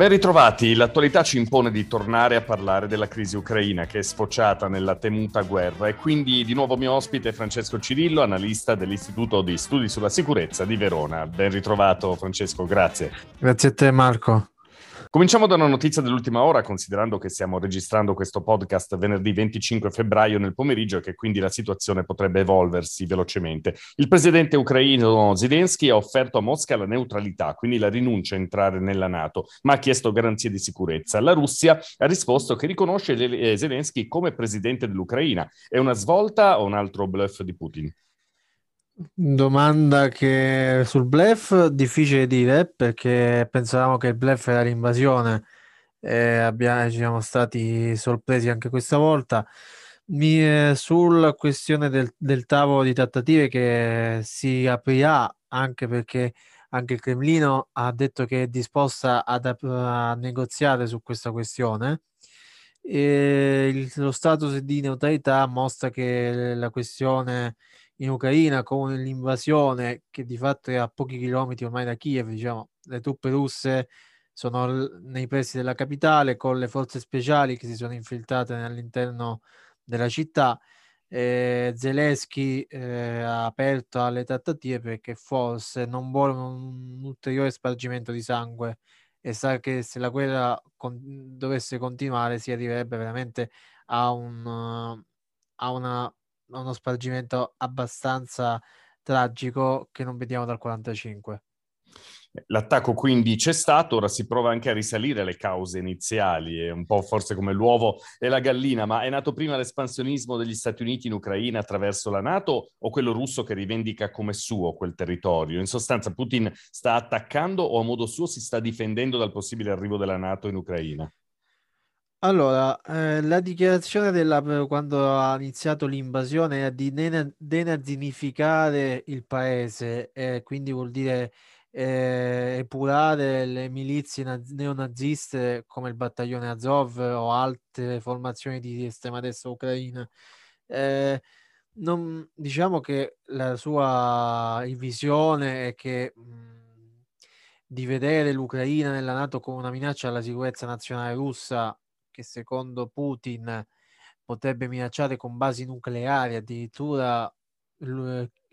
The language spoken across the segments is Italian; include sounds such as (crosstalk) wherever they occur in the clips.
Ben ritrovati, l'attualità ci impone di tornare a parlare della crisi ucraina che è sfociata nella temuta guerra e quindi di nuovo mio ospite Francesco Cirillo, analista dell'Istituto di Studi sulla Sicurezza di Verona. Ben ritrovato Francesco, grazie. Grazie a te Marco. Cominciamo da una notizia dell'ultima ora, considerando che stiamo registrando questo podcast venerdì 25 febbraio nel pomeriggio e che quindi la situazione potrebbe evolversi velocemente. Il presidente ucraino Zelensky ha offerto a Mosca la neutralità, quindi la rinuncia a entrare nella Nato, ma ha chiesto garanzie di sicurezza. La Russia ha risposto che riconosce eh, Zelensky come presidente dell'Ucraina. È una svolta o un altro bluff di Putin? Domanda che sul bluff difficile dire perché pensavamo che il bluff era l'invasione e abbiamo, ci siamo stati sorpresi anche questa volta. Mi, eh, sulla questione del, del, tavolo di trattative che si aprirà anche perché anche il Cremlino ha detto che è disposta ad, a negoziare su questa questione. E il, lo status di neutralità mostra che la questione in Ucraina con l'invasione che di fatto è a pochi chilometri ormai da Kiev, diciamo, le truppe russe sono nei pressi della capitale con le forze speciali che si sono infiltrate all'interno della città. Eh, Zelensky eh, ha aperto alle trattative perché forse non vuole un, ulteriore spargimento di sangue e sa che se la guerra con- dovesse continuare si arriverebbe veramente a, un, a una uno spargimento abbastanza tragico che non vediamo dal 45. L'attacco quindi c'è stato, ora si prova anche a risalire le cause iniziali, è un po' forse come l'uovo e la gallina, ma è nato prima l'espansionismo degli Stati Uniti in Ucraina attraverso la Nato o quello russo che rivendica come suo quel territorio? In sostanza Putin sta attaccando o a modo suo si sta difendendo dal possibile arrivo della Nato in Ucraina? Allora, eh, la dichiarazione della, quando ha iniziato l'invasione era di denazinificare il paese, e quindi vuol dire eh, epurare le milizie naz- neonaziste come il battaglione Azov o altre formazioni di estrema destra ucraina. Eh, non, diciamo che la sua visione è che mh, di vedere l'Ucraina nella Nato come una minaccia alla sicurezza nazionale russa che secondo Putin potrebbe minacciare con basi nucleari, addirittura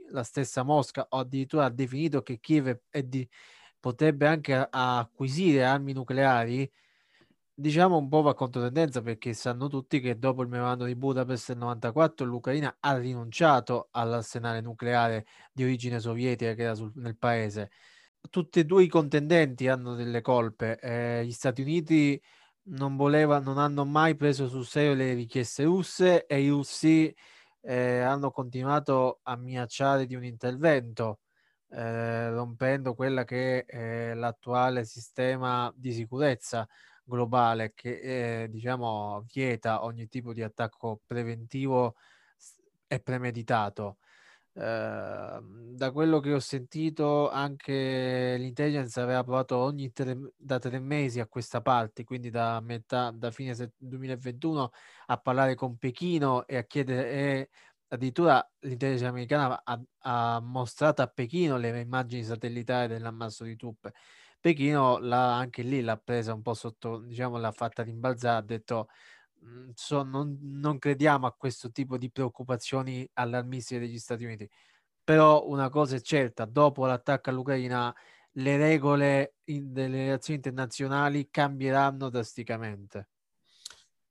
la stessa Mosca o addirittura ha definito che Kiev di, potrebbe anche acquisire armi nucleari, diciamo un po' va controtendenza perché sanno tutti che dopo il memorando di Budapest del 94 l'Ucraina ha rinunciato all'arsenale nucleare di origine sovietica che era sul, nel paese. Tutti e due i contendenti hanno delle colpe. Eh, gli Stati Uniti non, voleva, non hanno mai preso sul serio le richieste russe e i russi eh, hanno continuato a minacciare di un intervento, eh, rompendo quella che è l'attuale sistema di sicurezza globale che eh, diciamo vieta ogni tipo di attacco preventivo e premeditato. Ehm, da quello che ho sentito, anche l'intelligence aveva provato ogni tre, da tre mesi a questa parte, quindi da metà, da fine 2021, a parlare con Pechino e a chiedere, e addirittura l'intelligence americana ha, ha, mostrato a Pechino le immagini satellitari dell'ammasso di truppe. Pechino l'ha, anche lì l'ha presa un po' sotto, diciamo, l'ha fatta rimbalzare, ha detto so, non, non, crediamo a questo tipo di preoccupazioni allarmistiche degli Stati Uniti. Però una cosa è certa, dopo l'attacco all'Ucraina le regole in, delle relazioni internazionali cambieranno drasticamente.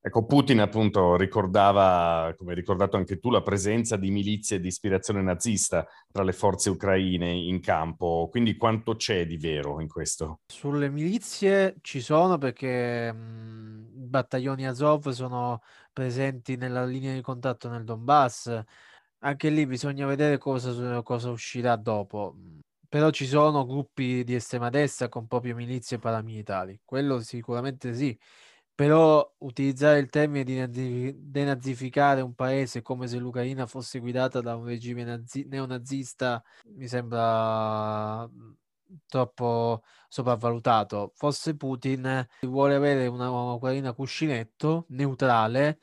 Ecco, Putin appunto ricordava, come hai ricordato anche tu, la presenza di milizie di ispirazione nazista tra le forze ucraine in campo, quindi quanto c'è di vero in questo? Sulle milizie ci sono perché mh, battaglioni Azov sono presenti nella linea di contatto nel Donbass, anche lì bisogna vedere cosa, cosa uscirà dopo. Però ci sono gruppi di estrema destra con proprio milizie paramilitari, quello sicuramente sì però utilizzare il termine di denazificare un paese come se l'Ucraina fosse guidata da un regime nazi- neonazista mi sembra troppo sopravvalutato. Forse Putin vuole avere una, Ucraina cuscinetto, neutrale,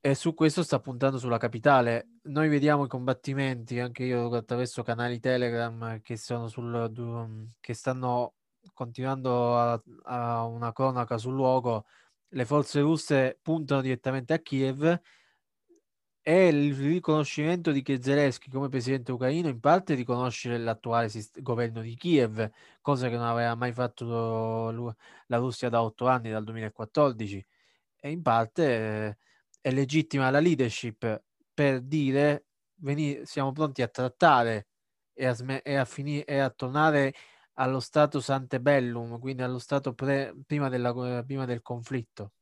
e su questo sta puntando sulla capitale. Noi vediamo i combattimenti, anche io attraverso canali Telegram che, sul, che stanno continuando a, a una cronaca sul luogo, le forze russe puntano direttamente a Kiev e il riconoscimento di Zelensky come presidente ucraino in parte riconosce l'attuale governo di Kiev, cosa che non aveva mai fatto la Russia da otto anni, dal 2014, e in parte eh, è legittima la leadership per dire veni- siamo pronti a trattare e a, sm- e a, fini- e a tornare allo status antebellum, quindi allo stato pre- prima, della- prima del conflitto.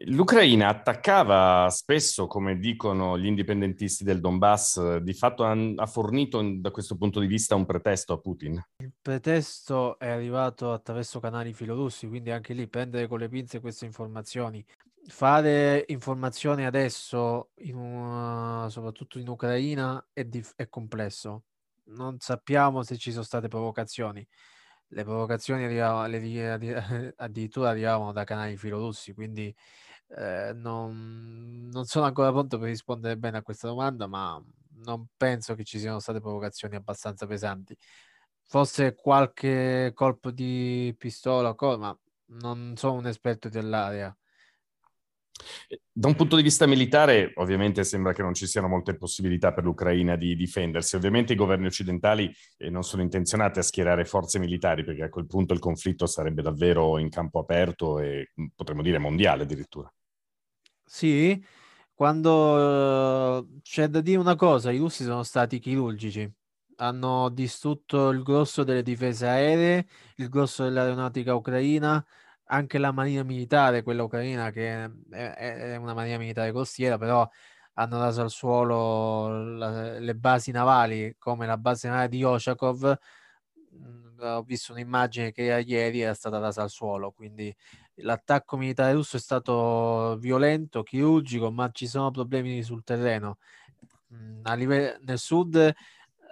L'Ucraina attaccava spesso, come dicono gli indipendentisti del Donbass, di fatto ha fornito da questo punto di vista un pretesto a Putin. Il pretesto è arrivato attraverso canali filorussi, quindi anche lì prendere con le pinze queste informazioni. Fare informazioni adesso, in una, soprattutto in Ucraina, è, dif- è complesso. Non sappiamo se ci sono state provocazioni le provocazioni arrivavano, le, (laughs) addirittura arrivavano da canali filorussi, quindi eh, non, non, sono ancora pronto per rispondere bene a questa domanda, ma non penso che ci siano state provocazioni abbastanza pesanti. Forse qualche colpo di pistola, ma non sono un esperto dell'area. Da un punto di vista militare, ovviamente sembra che non ci siano molte possibilità per l'Ucraina di difendersi. Ovviamente i governi occidentali eh, non sono intenzionati a schierare forze militari perché a quel punto il conflitto sarebbe davvero in campo aperto e mm, potremmo dire mondiale addirittura. Sì, quando uh, c'è da dire una cosa, i russi sono stati chirurgici. Hanno distrutto il grosso delle difese aeree, il grosso dell'aeronautica ucraina, anche la marina militare, quella ucraina, che è, è una marina militare costiera, però hanno raso al suolo la, le basi navali, come la base navale di Oshakov. Mm, ho visto un'immagine che ieri era stata rasa al suolo, quindi l'attacco militare russo è stato violento, chirurgico, ma ci sono problemi sul terreno. Mm, a livello, nel sud eh,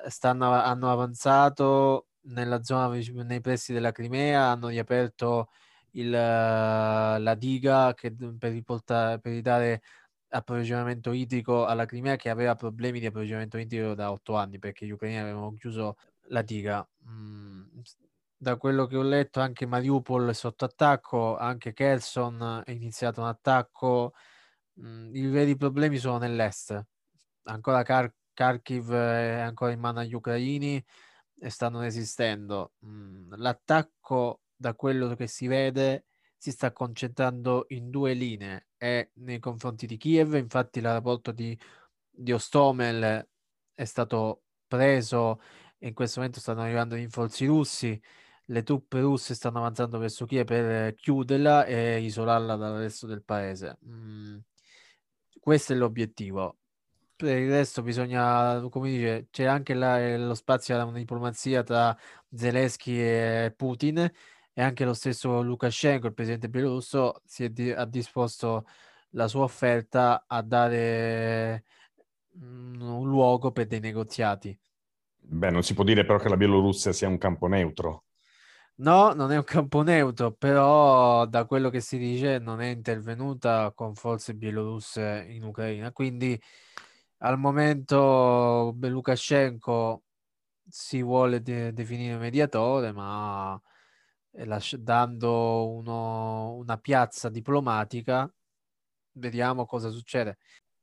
stanno, hanno avanzato nella zona nei pressi della Crimea, hanno riaperto il, la diga che, per, riportare, per ridare approvvigionamento idrico alla Crimea che aveva problemi di approvvigionamento idrico da otto anni perché gli ucraini avevano chiuso la diga. Mm, da quello che ho letto anche Mariupol è sotto attacco, anche Kherson è iniziato un attacco. Mm, I veri problemi sono nell'est. Ancora Kar- Kharkiv è ancora in mano agli ucraini e stanno resistendo. Mm, l'attacco da quello che si vede, si sta concentrando in due linee e nei confronti di Kiev, infatti l'aeroporto di, di Ostomel è stato preso e in questo momento stanno arrivando rinforzi russi, le truppe russe stanno avanzando verso Kiev per chiuderla e isolarla dal resto del paese. Mm. Questo è l'obiettivo. Per il resto bisogna, come dice, c'è anche la, lo spazio alla diplomazia tra Zelensky e Putin e anche lo stesso Lukashenko, il presidente bielorusso, si è di- ha disposto la sua offerta a dare mm, un luogo per dei negoziati. Beh, non si può dire però che la Bielorussia sia un campo neutro. No, non è un campo neutro, però da quello che si dice non è intervenuta con forze bielorusse in Ucraina. Quindi al momento Lukashenko si vuole de- definire mediatore, ma lasci- dando uno, una piazza diplomatica, vediamo cosa succede.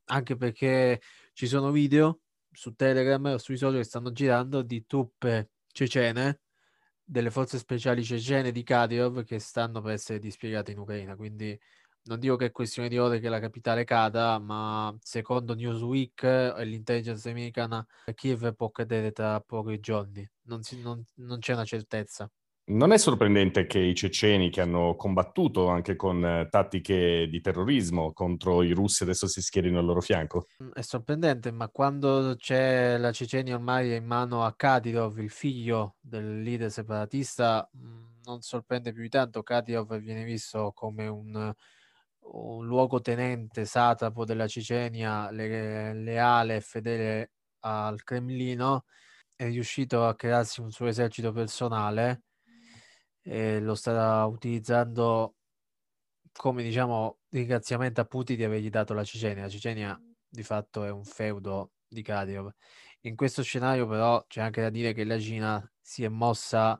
Anche perché ci sono video su Telegram o sui social che stanno girando di truppe cecene, delle forze speciali cecene di Kadyrov che stanno per essere dispiegate in Ucraina. Quindi non dico che è questione di ore che la capitale cada, ma secondo Newsweek e l'intelligence americana Kiev può cadere tra pochi giorni. Non, si, non, non c'è una certezza. Non è sorprendente che i ceceni che hanno combattuto anche con eh, tattiche di terrorismo contro i russi adesso si schierino al loro fianco? Mm, è sorprendente, ma quando c'è la Cecenia ormai in mano a Kadyrov, il figlio del leader separatista, mm, non sorprende più di tanto. Kadyrov viene visto come un, un luogotenente satrapo della Cecenia, le, leale e fedele al Cremlino. È riuscito a crearsi un suo esercito personale e lo sta utilizzando come diciamo ringraziamento a Putin di avergli dato la Cecenia. La Cecenia di fatto è un feudo di Kadyrov. In questo scenario però c'è anche da dire che la Cina si è mossa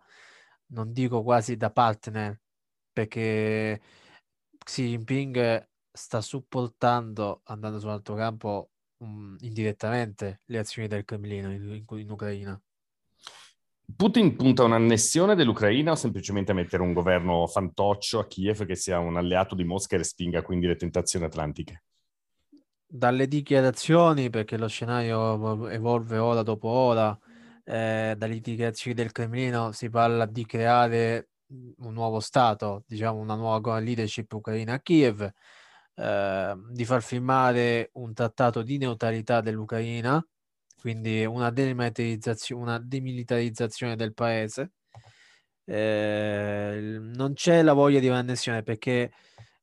non dico quasi da partner, perché Xi Jinping sta supportando, andando sull'altro campo, um, indirettamente le azioni del Cremlino in, in, in Ucraina. Putin punta a un'annessione dell'Ucraina o semplicemente a mettere un governo fantoccio a Kiev che sia un alleato di Mosca e respinga quindi le tentazioni atlantiche? Dalle dichiarazioni, perché lo scenario evolve ora dopo ora, eh, dalle dichiarazioni del Cremlino si parla di creare un nuovo Stato, diciamo una nuova leadership ucraina a Kiev, eh, di far firmare un trattato di neutralità dell'Ucraina quindi una demilitarizzazione, una demilitarizzazione del paese. Eh, non c'è la voglia di un'annessione perché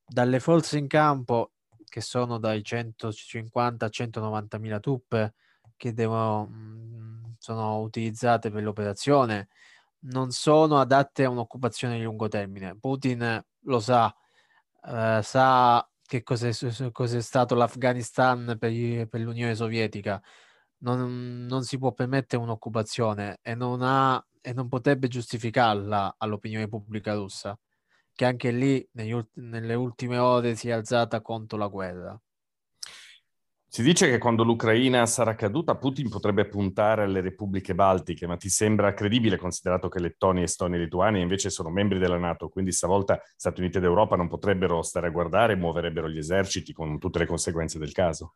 dalle forze in campo, che sono dai 150 a 190 mila truppe che devono, mm, sono utilizzate per l'operazione, non sono adatte a un'occupazione di lungo termine. Putin lo sa, eh, sa che cos'è, cos'è stato l'Afghanistan per, per l'Unione Sovietica non, non si può permettere un'occupazione e non, ha, e non potrebbe giustificarla all'opinione pubblica russa, che anche lì negli, nelle ultime ore si è alzata contro la guerra. Si dice che quando l'Ucraina sarà caduta Putin potrebbe puntare alle repubbliche baltiche, ma ti sembra credibile considerato che Lettonia, Estonia e Lituania invece sono membri della Nato, quindi stavolta Stati Uniti ed Europa non potrebbero stare a guardare e muoverebbero gli eserciti con tutte le conseguenze del caso?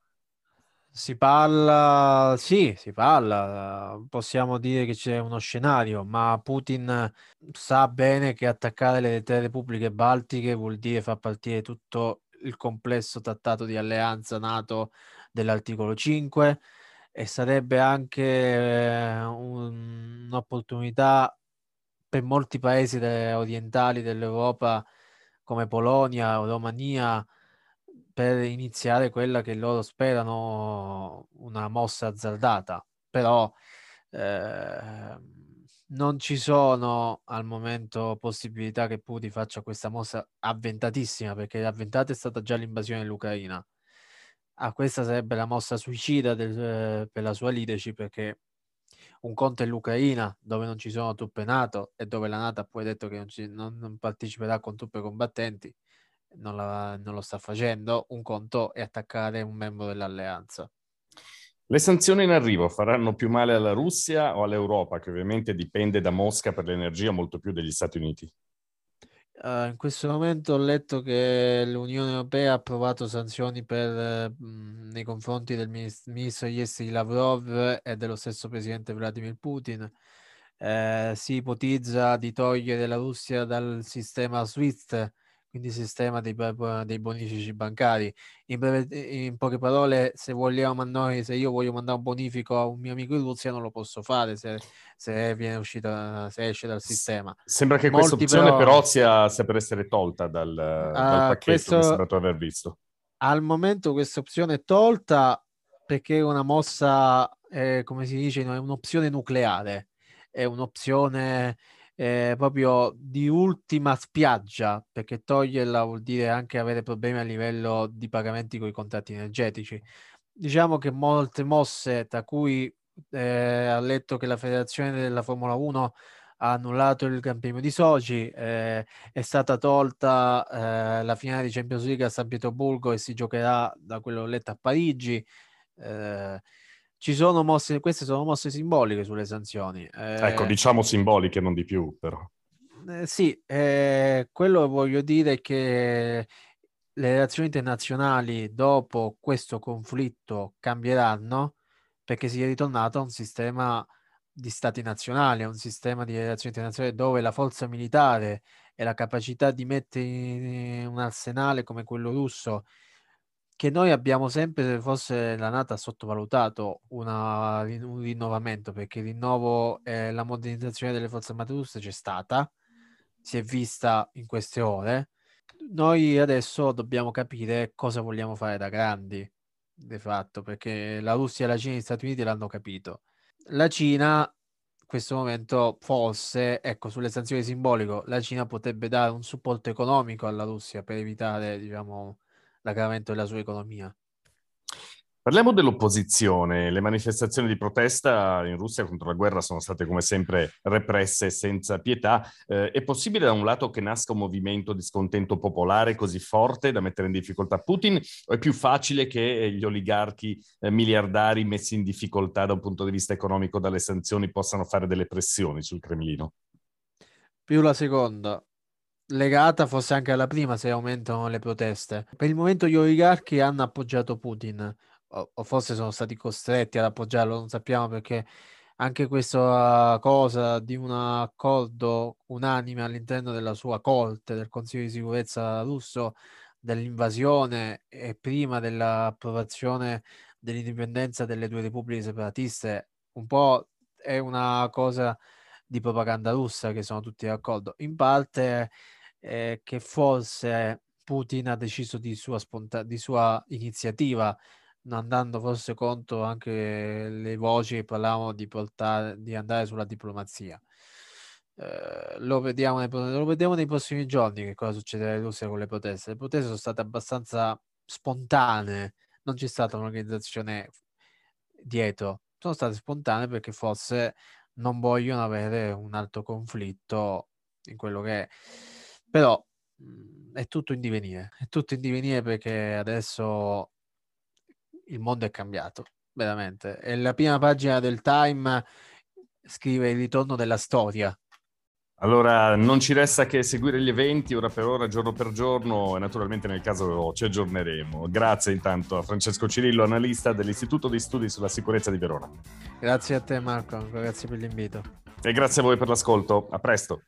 Si parla, sì, si parla, possiamo dire che c'è uno scenario, ma Putin sa bene che attaccare le tre repubbliche baltiche vuol dire far partire tutto il complesso trattato di alleanza NATO dell'articolo 5 e sarebbe anche eh, un, un'opportunità per molti paesi orientali dell'Europa come Polonia Romania per iniziare quella che loro sperano una mossa azzardata, però eh, non ci sono al momento possibilità che Putin faccia questa mossa avventatissima, perché l'avventata è stata già l'invasione dell'Ucraina. Ah, questa sarebbe la mossa suicida del, eh, per la sua leadership, perché un conto è l'Ucraina, dove non ci sono truppe NATO e dove la NATO ha poi detto che non, ci, non, non parteciperà con truppe combattenti non, la, non lo sta facendo, un conto è attaccare un membro dell'alleanza. Le sanzioni in arrivo faranno più male alla Russia o all'Europa, che ovviamente dipende da Mosca per l'energia molto più degli Stati Uniti? Uh, in questo momento ho letto che l'Unione Europea ha approvato sanzioni per, uh, nei confronti del ministro, ministro degli esteri Lavrov e dello stesso presidente Vladimir Putin. Uh, si ipotizza di togliere la Russia dal sistema SWIFT, quindi sistema dei, dei bonifici bancari. In, breve, in, poche parole, se vogliamo noi, se io voglio mandare un bonifico a un mio amico in Russia, non lo posso fare se, se viene uscita, se esce dal sistema. Sembra che questa opzione però, però sia, sia, per essere tolta dal, uh, dal pacchetto questo, che sembra tu aver visto. Al momento questa opzione è tolta perché è una mossa, eh, come si dice, è un'opzione nucleare, è un'opzione eh, proprio di ultima spiaggia, perché toglierla vuol dire anche avere problemi a livello di pagamenti con i contratti energetici. Diciamo che molte mosse, tra cui eh, ha letto che la federazione della Formula 1 ha annullato il Gran Premio di Sochi, eh, è stata tolta eh, la finale di Champions League a San Pietroburgo e si giocherà da quello letto a Parigi. Eh, ci sono mosse, queste sono mosse simboliche sulle sanzioni. Eh, ecco, diciamo simboliche, non di più, però. Eh, sì, eh, quello voglio dire che le relazioni internazionali dopo questo conflitto cambieranno perché si è ritornato a un sistema di stati nazionali, a un sistema di relazioni internazionali dove la forza militare e la capacità di mettere un arsenale come quello russo che noi abbiamo sempre, forse la Nata sottovalutato una, un rinnovamento perché il rinnovo e la modernizzazione delle forze armate russe c'è stata, si è vista in queste ore. Noi adesso dobbiamo capire cosa vogliamo fare da grandi, di fatto, perché la Russia, la Cina e gli Stati Uniti l'hanno capito. La Cina in questo momento forse, ecco, sulle sanzioni simboliche, la Cina potrebbe dare un supporto economico alla Russia per evitare, diciamo, l'aggravamento della sua economia. Parliamo dell'opposizione. Le manifestazioni di protesta in Russia contro la guerra sono state come sempre represse senza pietà. Eh, è possibile da un lato che nasca un movimento di scontento popolare così forte da mettere in difficoltà Putin o è più facile che gli oligarchi eh, miliardari messi in difficoltà da un punto di vista economico dalle sanzioni possano fare delle pressioni sul Cremlino? Più la seconda legata forse anche alla prima se aumentano le proteste. Per il momento gli oligarchi hanno appoggiato Putin o, o forse sono stati costretti ad appoggiarlo, non sappiamo perché anche questa cosa di un accordo unanime all'interno della sua corte, del Consiglio di sicurezza russo, dell'invasione e prima dell'approvazione dell'indipendenza delle due repubbliche separatiste, un po' è una cosa di propaganda russa che sono tutti d'accordo. In parte eh, che forse Putin ha deciso di sua, sponta- di sua iniziativa non dando forse conto anche le voci che parlavano di, portare, di andare sulla diplomazia. Eh, lo, vediamo nei, lo vediamo nei prossimi giorni che cosa succederà in Russia con le proteste. Le proteste sono state abbastanza spontanee, non c'è stata un'organizzazione dietro, sono state spontanee perché forse non vogliono avere un altro conflitto in quello che è. Però mh, è tutto in divenire, è tutto in divenire perché adesso il mondo è cambiato, veramente. E la prima pagina del Time scrive il ritorno della storia. Allora, non ci resta che seguire gli eventi ora per ora, giorno per giorno e naturalmente nel caso ci aggiorneremo. Grazie intanto a Francesco Cirillo, analista dell'Istituto di Studi sulla Sicurezza di Verona. Grazie a te Marco, grazie per l'invito. E grazie a voi per l'ascolto. A presto.